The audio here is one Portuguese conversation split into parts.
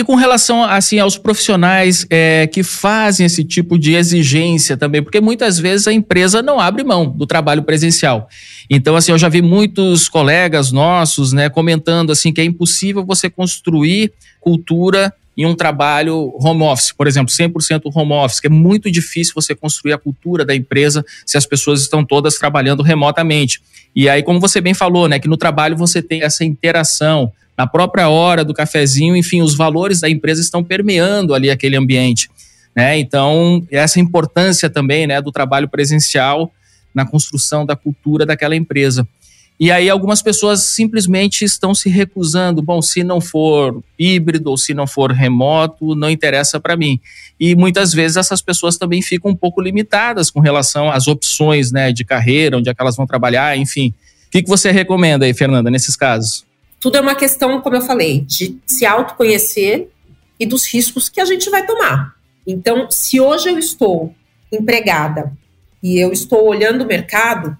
E com relação assim aos profissionais é, que fazem esse tipo de exigência também, porque muitas vezes a empresa não abre mão do trabalho presencial. Então, assim, eu já vi muitos colegas nossos, né, comentando assim que é impossível você construir cultura em um trabalho home office, por exemplo, 100% home office, que é muito difícil você construir a cultura da empresa se as pessoas estão todas trabalhando remotamente. E aí, como você bem falou, né, que no trabalho você tem essa interação, na própria hora do cafezinho, enfim, os valores da empresa estão permeando ali aquele ambiente. Né? Então, essa importância também né, do trabalho presencial na construção da cultura daquela empresa. E aí algumas pessoas simplesmente estão se recusando. Bom, se não for híbrido ou se não for remoto, não interessa para mim. E muitas vezes essas pessoas também ficam um pouco limitadas com relação às opções né, de carreira, onde é que elas vão trabalhar, enfim. O que, que você recomenda aí, Fernanda, nesses casos? Tudo é uma questão, como eu falei, de se autoconhecer e dos riscos que a gente vai tomar. Então, se hoje eu estou empregada e eu estou olhando o mercado,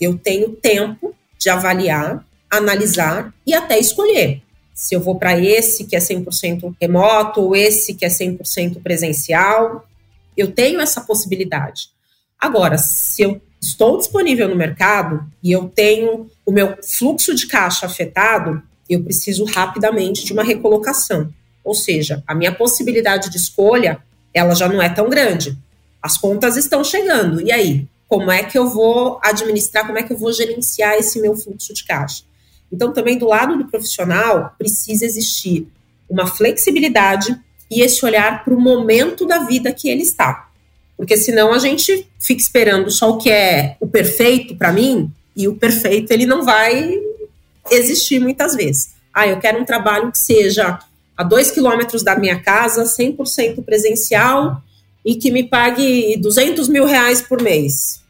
eu tenho tempo de avaliar, analisar e até escolher se eu vou para esse que é 100% remoto ou esse que é 100% presencial. Eu tenho essa possibilidade. Agora, se eu estou disponível no mercado e eu tenho o meu fluxo de caixa afetado, eu preciso rapidamente de uma recolocação. Ou seja, a minha possibilidade de escolha, ela já não é tão grande. As contas estão chegando. E aí, como é que eu vou administrar, como é que eu vou gerenciar esse meu fluxo de caixa? Então, também do lado do profissional, precisa existir uma flexibilidade e esse olhar para o momento da vida que ele está. Porque senão a gente fica esperando só o que é o perfeito para mim, e o perfeito ele não vai existir muitas vezes. Ah, eu quero um trabalho que seja a dois quilômetros da minha casa, 100% presencial e que me pague 200 mil reais por mês.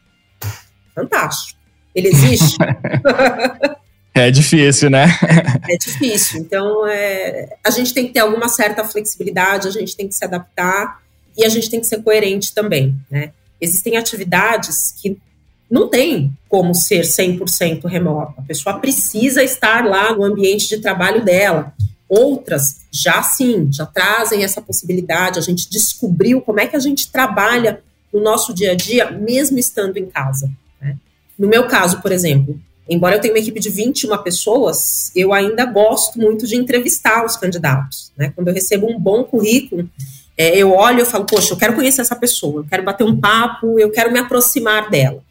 Fantástico. Ele existe? É difícil, né? É difícil. Então, é, a gente tem que ter alguma certa flexibilidade, a gente tem que se adaptar e a gente tem que ser coerente também, né? Existem atividades que não tem como ser 100% remota. A pessoa precisa estar lá no ambiente de trabalho dela. Outras já sim, já trazem essa possibilidade. A gente descobriu como é que a gente trabalha no nosso dia a dia, mesmo estando em casa. Né? No meu caso, por exemplo, embora eu tenha uma equipe de 21 pessoas, eu ainda gosto muito de entrevistar os candidatos. Né? Quando eu recebo um bom currículo, é, eu olho e falo, poxa, eu quero conhecer essa pessoa, eu quero bater um papo, eu quero me aproximar dela.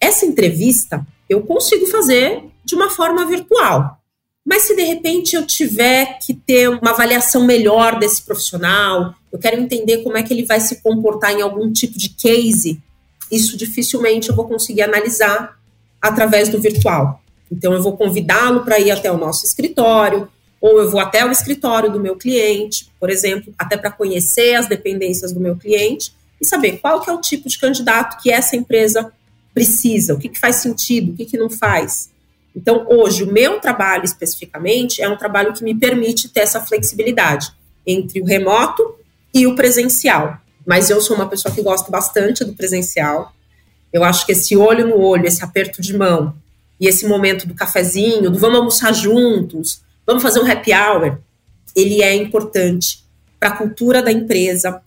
Essa entrevista eu consigo fazer de uma forma virtual. Mas se de repente eu tiver que ter uma avaliação melhor desse profissional, eu quero entender como é que ele vai se comportar em algum tipo de case, isso dificilmente eu vou conseguir analisar através do virtual. Então eu vou convidá-lo para ir até o nosso escritório, ou eu vou até o escritório do meu cliente, por exemplo, até para conhecer as dependências do meu cliente e saber qual que é o tipo de candidato que essa empresa precisa, o que, que faz sentido, o que, que não faz. Então, hoje, o meu trabalho especificamente é um trabalho que me permite ter essa flexibilidade entre o remoto e o presencial. Mas eu sou uma pessoa que gosta bastante do presencial. Eu acho que esse olho no olho, esse aperto de mão e esse momento do cafezinho, do vamos almoçar juntos, vamos fazer um happy hour, ele é importante para a cultura da empresa,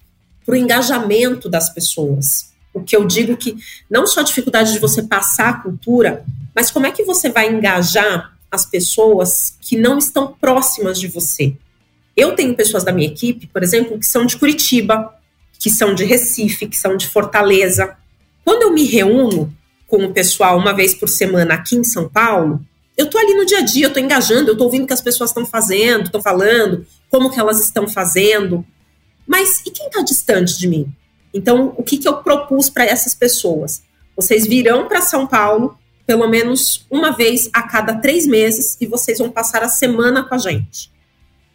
para o engajamento das pessoas. O que eu digo que não só a dificuldade de você passar a cultura, mas como é que você vai engajar as pessoas que não estão próximas de você. Eu tenho pessoas da minha equipe, por exemplo, que são de Curitiba, que são de Recife, que são de Fortaleza. Quando eu me reúno com o pessoal uma vez por semana aqui em São Paulo, eu tô ali no dia a dia, eu tô engajando, eu tô ouvindo o que as pessoas estão fazendo, tô falando, como que elas estão fazendo. Mas e quem está distante de mim? Então, o que, que eu propus para essas pessoas? Vocês virão para São Paulo pelo menos uma vez a cada três meses e vocês vão passar a semana com a gente.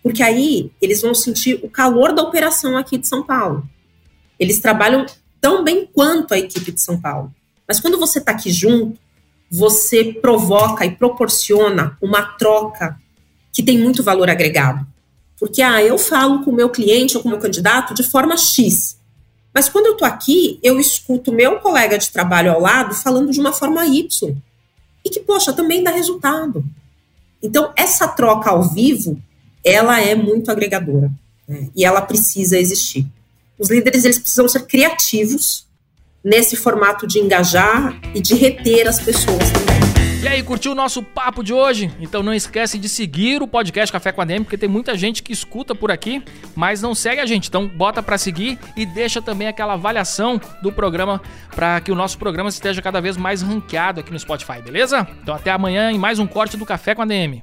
Porque aí eles vão sentir o calor da operação aqui de São Paulo. Eles trabalham tão bem quanto a equipe de São Paulo. Mas quando você está aqui junto, você provoca e proporciona uma troca que tem muito valor agregado. Porque, ah, eu falo com o meu cliente ou com o meu candidato de forma X. Mas quando eu estou aqui, eu escuto meu colega de trabalho ao lado falando de uma forma Y. E que, poxa, também dá resultado. Então, essa troca ao vivo, ela é muito agregadora. né? e ela precisa existir. Os líderes eles precisam ser criativos nesse formato de engajar e de reter as pessoas também. E aí, curtiu o nosso papo de hoje? Então não esquece de seguir o podcast Café com a DM, porque tem muita gente que escuta por aqui, mas não segue a gente. Então bota para seguir e deixa também aquela avaliação do programa para que o nosso programa esteja cada vez mais ranqueado aqui no Spotify, beleza? Então até amanhã em mais um corte do Café com a DM.